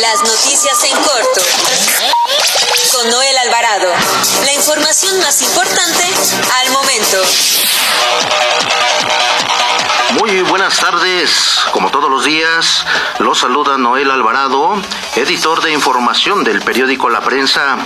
Las noticias en corto. Con Noel Alvarado. La información más importante al momento. Muy buenas tardes. Como todos los días, los saluda Noel Alvarado, editor de información del periódico La Prensa.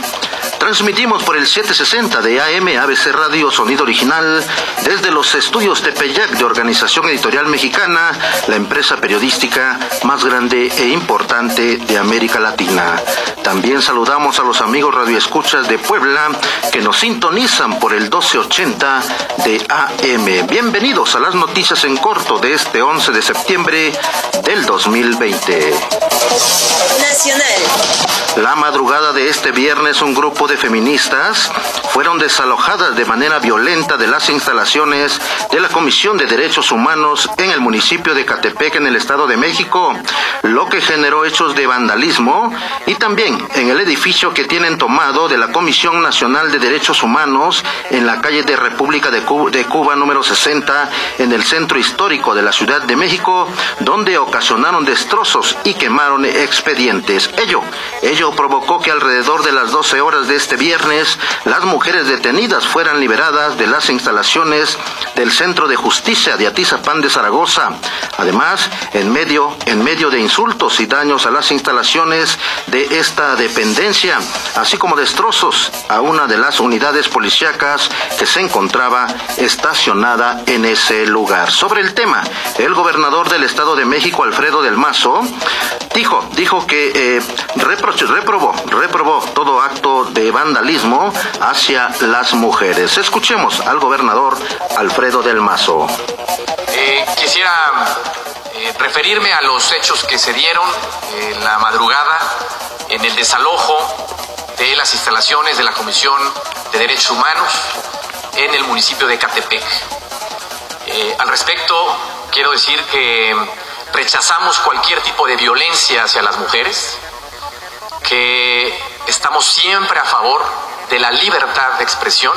Transmitimos por el 760 de AM ABC Radio Sonido Original desde los estudios Tepeyac de Organización Editorial Mexicana, la empresa periodística más grande e importante de América Latina. También saludamos a los amigos radioescuchas de Puebla que nos sintonizan por el 1280 de AM. Bienvenidos a las noticias en corto de este 11 de septiembre del 2020. Nacional. La madrugada de este viernes un grupo de feministas fueron desalojadas de manera violenta de las instalaciones de la Comisión de Derechos Humanos en el municipio de Catepec en el Estado de México, lo que generó hechos de vandalismo y también en el edificio que tienen tomado de la Comisión Nacional de Derechos Humanos en la calle de República de Cuba, de Cuba número 60 en el centro histórico de la Ciudad de México, donde ocasionaron destrozos y quemaron expedientes. Ello, ello provocó que alrededor de las 12 horas de este viernes las mujeres detenidas fueran liberadas de las instalaciones del Centro de Justicia de Atizapán de Zaragoza. Además, en medio, en medio de insultos y daños a las instalaciones de esta dependencia, así como destrozos a una de las unidades policíacas que se encontraba estacionada en ese lugar. Sobre el tema, el gobernador del Estado de México, Alfredo del Mazo, dijo, dijo que eh, reprobó, reprobó todo acto de vandalismo hacia las mujeres. Escuchemos al gobernador Alfredo del Mazo. Eh, quisiera eh, referirme a los hechos que se dieron en la madrugada en el desalojo de las instalaciones de la Comisión de Derechos Humanos en el municipio de Catepec. Eh, al respecto, quiero decir que rechazamos cualquier tipo de violencia hacia las mujeres, que estamos siempre a favor de la libertad de expresión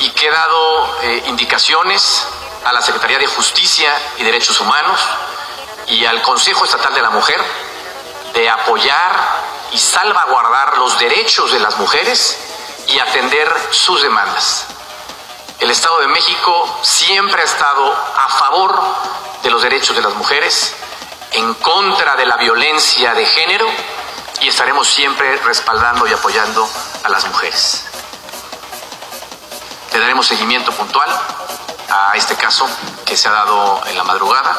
y que he dado eh, indicaciones a la Secretaría de Justicia y Derechos Humanos y al Consejo Estatal de la Mujer de apoyar y salvaguardar los derechos de las mujeres y atender sus demandas. El Estado de México siempre ha estado a favor de los derechos de las mujeres, en contra de la violencia de género y estaremos siempre respaldando y apoyando a las mujeres. Le daremos seguimiento puntual a este caso que se ha dado en la madrugada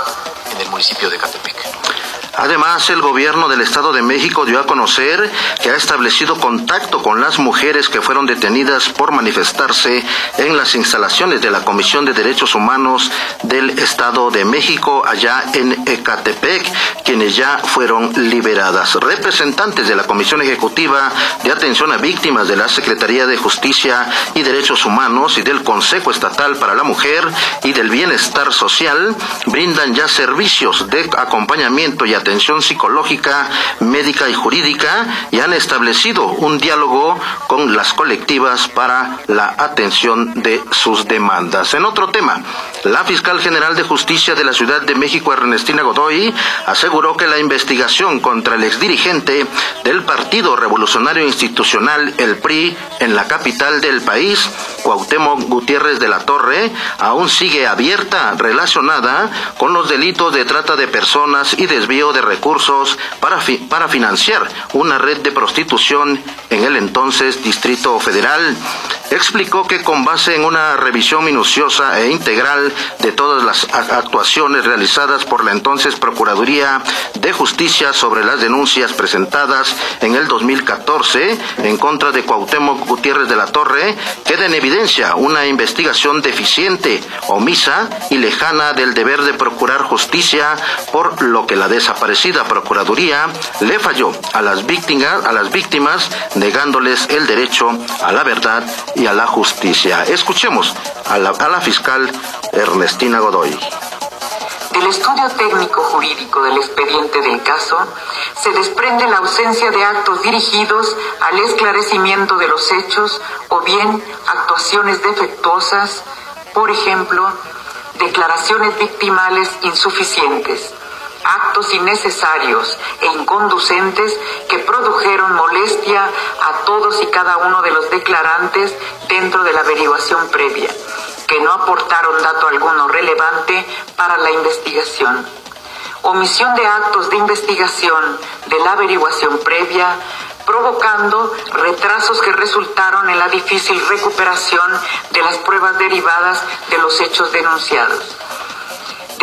en el municipio de Catepec. Además, el gobierno del Estado de México dio a conocer que ha establecido contacto con las mujeres que fueron detenidas por manifestarse en las instalaciones de la Comisión de Derechos Humanos del Estado de México allá en Ecatepec, quienes ya fueron liberadas. Representantes de la Comisión Ejecutiva de Atención a Víctimas de la Secretaría de Justicia y Derechos Humanos y del Consejo Estatal para la Mujer y del Bienestar Social brindan ya servicios de acompañamiento y atención psicológica, médica y jurídica y han establecido un diálogo con las colectivas para la atención de sus demandas. En otro tema, la fiscal general de justicia de la Ciudad de México, Ernestina Godoy, aseguró que la investigación contra el exdirigente del Partido Revolucionario Institucional, el PRI, en la capital del país, Cuauhtémoc Gutiérrez de la Torre, aún sigue abierta relacionada con los delitos de trata de personas y desvío de recursos para, para financiar una red de prostitución en el entonces Distrito Federal. Explicó que con base en una revisión minuciosa e integral de todas las actuaciones realizadas por la entonces Procuraduría de Justicia sobre las denuncias presentadas en el 2014 en contra de Cuauhtémoc Gutiérrez de la Torre, queda en evidencia una investigación deficiente, omisa y lejana del deber de procurar justicia, por lo que la desaparecida Procuraduría le falló a las víctimas, a las víctimas negándoles el derecho a la verdad y a la justicia. Escuchemos a la, a la fiscal Ernestina Godoy. Del estudio técnico jurídico del expediente del caso se desprende la ausencia de actos dirigidos al esclarecimiento de los hechos o bien actuaciones defectuosas, por ejemplo, declaraciones victimales insuficientes, actos innecesarios e inconducentes que produjeron molestia a todos y cada uno de los declarantes dentro de la averiguación previa, que no aportaron dato alguno relevante para la investigación. Omisión de actos de investigación de la averiguación previa, provocando retrasos que resultaron en la difícil recuperación de las pruebas derivadas de los hechos denunciados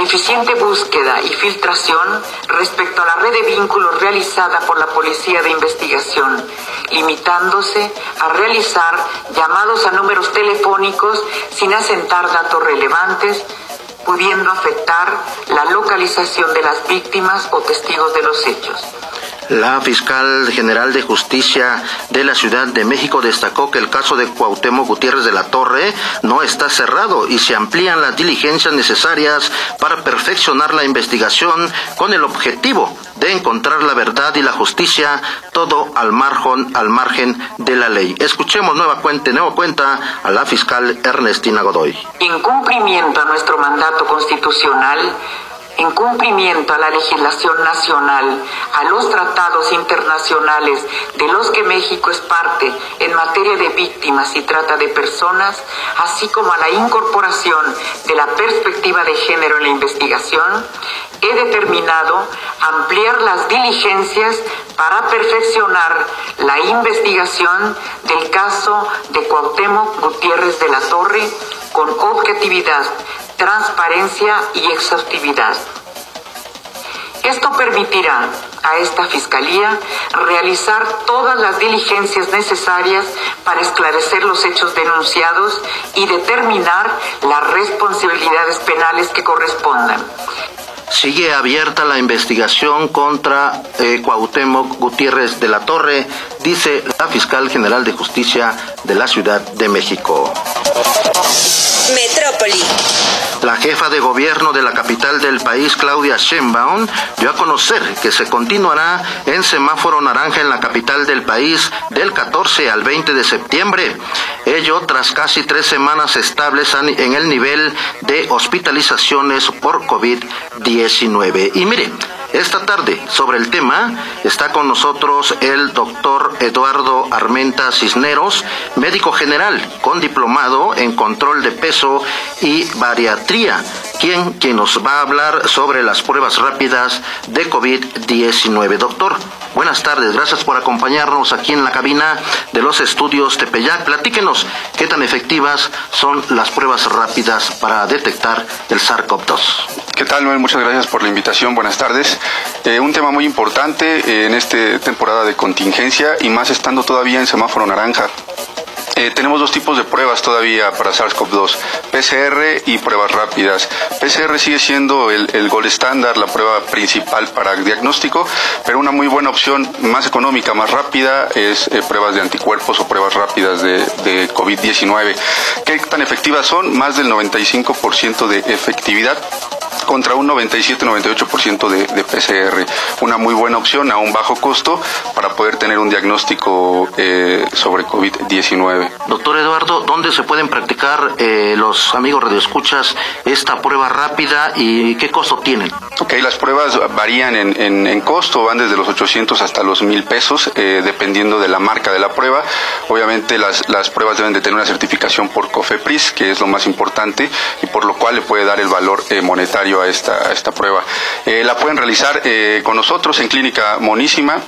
deficiente búsqueda y filtración respecto a la red de vínculos realizada por la Policía de Investigación, limitándose a realizar llamados a números telefónicos sin asentar datos relevantes, pudiendo afectar la localización de las víctimas o testigos de los hechos. La fiscal general de justicia de la Ciudad de México destacó que el caso de Cuauhtémoc Gutiérrez de la Torre no está cerrado y se amplían las diligencias necesarias para perfeccionar la investigación con el objetivo de encontrar la verdad y la justicia, todo al margen, al margen de la ley. Escuchemos nueva cuenta, nueva cuenta a la fiscal Ernestina Godoy. En cumplimiento a nuestro mandato constitucional, en cumplimiento a la legislación nacional, a los tratados internacionales de los que México es parte en materia de víctimas y trata de personas, así como a la incorporación de la perspectiva de género en la investigación, he determinado ampliar las diligencias para perfeccionar la investigación del caso de Cuauhtémoc Gutiérrez de la Torre con objetividad transparencia y exhaustividad. Esto permitirá a esta Fiscalía realizar todas las diligencias necesarias para esclarecer los hechos denunciados y determinar las responsabilidades penales que correspondan. Sigue abierta la investigación contra eh, Cuauhtémoc Gutiérrez de la Torre, dice la fiscal general de justicia de la Ciudad de México. Metrópoli. La jefa de gobierno de la capital del país, Claudia Sheinbaum, dio a conocer que se continuará en semáforo naranja en la capital del país del 14 al 20 de septiembre. Ello tras casi tres semanas estables en el nivel de hospitalizaciones por COVID-19. Y mire, esta tarde, sobre el tema, está con nosotros el doctor Eduardo Armenta Cisneros, médico general con diplomado en control de peso y bariatría, quien, quien nos va a hablar sobre las pruebas rápidas de COVID-19. Doctor, buenas tardes, gracias por acompañarnos aquí en la cabina de los estudios Tepeyac. Platíquenos qué tan efectivas son las pruebas rápidas para detectar el SARS-CoV-2. ¿Qué tal, Noel? Muchas gracias por la invitación. Buenas tardes. Eh, un tema muy importante eh, en esta temporada de contingencia y más estando todavía en semáforo naranja. Eh, tenemos dos tipos de pruebas todavía para SARS-CoV-2, PCR y pruebas rápidas. PCR sigue siendo el, gol estándar, la prueba principal para diagnóstico, pero una muy buena opción más económica, más rápida, es pruebas de anticuerpos o pruebas rápidas de COVID-19. ¿Qué tan efectivas son? Más del 95% de efectividad contra un 97-98% de, de PCR. Una muy buena opción a un bajo costo para poder tener un diagnóstico eh, sobre COVID-19. Doctor Eduardo, ¿dónde se pueden practicar eh, los amigos radioescuchas esta prueba rápida y qué costo tienen? Ok, las pruebas varían en, en, en costo, van desde los 800 hasta los 1000 pesos, eh, dependiendo de la marca de la prueba. Obviamente las, las pruebas deben de tener una certificación por COFEPRIS, que es lo más importante, y por lo cual le puede dar el valor monetario esta, esta prueba. Eh, la pueden realizar eh, con nosotros en Clínica Monísima.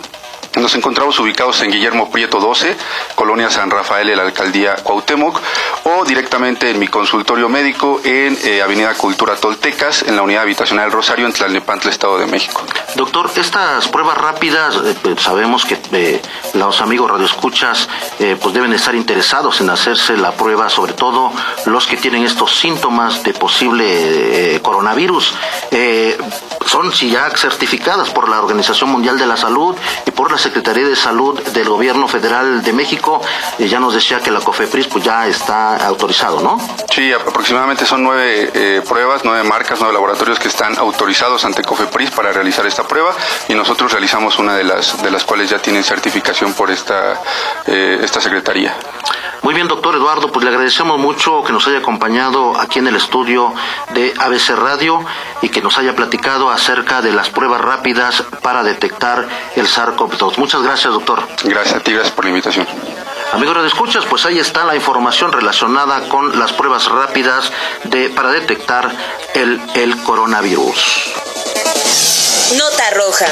Nos encontramos ubicados en Guillermo Prieto 12, Colonia San Rafael, en la alcaldía Cuauhtémoc, o directamente en mi consultorio médico en eh, Avenida Cultura Toltecas, en la unidad habitacional Rosario, en Tlalnepantla, Estado de México. Doctor, estas pruebas rápidas, eh, pues, sabemos que eh, los amigos radioescuchas pues deben estar interesados en hacerse la prueba, sobre todo los que tienen estos síntomas de posible coronavirus. Eh, son si ya certificadas por la Organización Mundial de la Salud y por la Secretaría de Salud del Gobierno Federal de México. y ya nos decía que la COFEPRIS pues ya está autorizado, ¿no? Sí, aproximadamente son nueve eh, pruebas, nueve marcas, nueve laboratorios que están autorizados ante COFEPRIS para realizar esta prueba y nosotros realizamos una de las de las cuales ya tienen certificación por esta eh, esta secretaría. Muy bien, doctor Eduardo, pues le agradecemos mucho que nos haya acompañado aquí en el estudio de ABC Radio y que nos haya platicado acerca de las pruebas rápidas para detectar el SARS-CoV-2. Muchas gracias, doctor. Gracias a ti, gracias por la invitación. Amigos de escuchas, pues ahí está la información relacionada con las pruebas rápidas de, para detectar el, el coronavirus. Nota roja.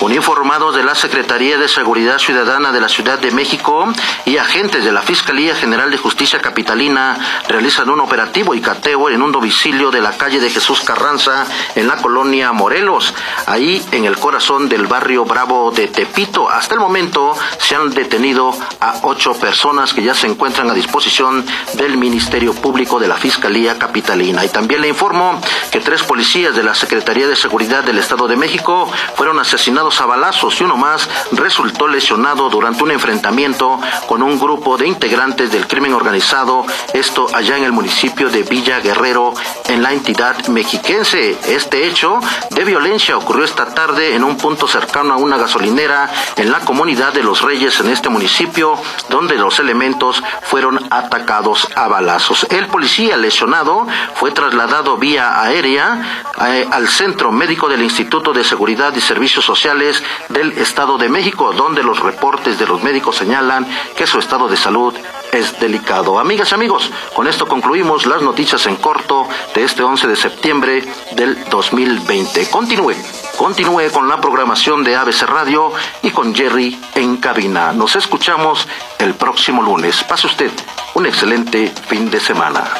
Uniformados de la Secretaría de Seguridad Ciudadana de la Ciudad de México y agentes de la Fiscalía General de Justicia Capitalina realizan un operativo y cateo en un domicilio de la calle de Jesús Carranza en la colonia Morelos, ahí en el corazón del barrio Bravo de Tepito. Hasta el momento se han detenido a ocho personas que ya se encuentran a disposición del Ministerio Público de la Fiscalía Capitalina. Y también le informo que tres policías de la Secretaría de Seguridad del Estado de México fueron asesinados a balazos y uno más resultó lesionado durante un enfrentamiento con un grupo de integrantes del crimen organizado, esto allá en el municipio de Villa Guerrero, en la entidad mexiquense. Este hecho de violencia ocurrió esta tarde en un punto cercano a una gasolinera en la comunidad de Los Reyes en este municipio, donde los elementos fueron atacados a balazos. El policía lesionado fue trasladado vía aérea eh, al centro médico del De Seguridad y Servicios Sociales del Estado de México, donde los reportes de los médicos señalan que su estado de salud es delicado. Amigas y amigos, con esto concluimos las noticias en corto de este 11 de septiembre del 2020. Continúe, continúe con la programación de ABC Radio y con Jerry en cabina. Nos escuchamos el próximo lunes. Pase usted un excelente fin de semana.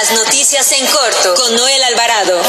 Las noticias en corto con Noel Alvarado.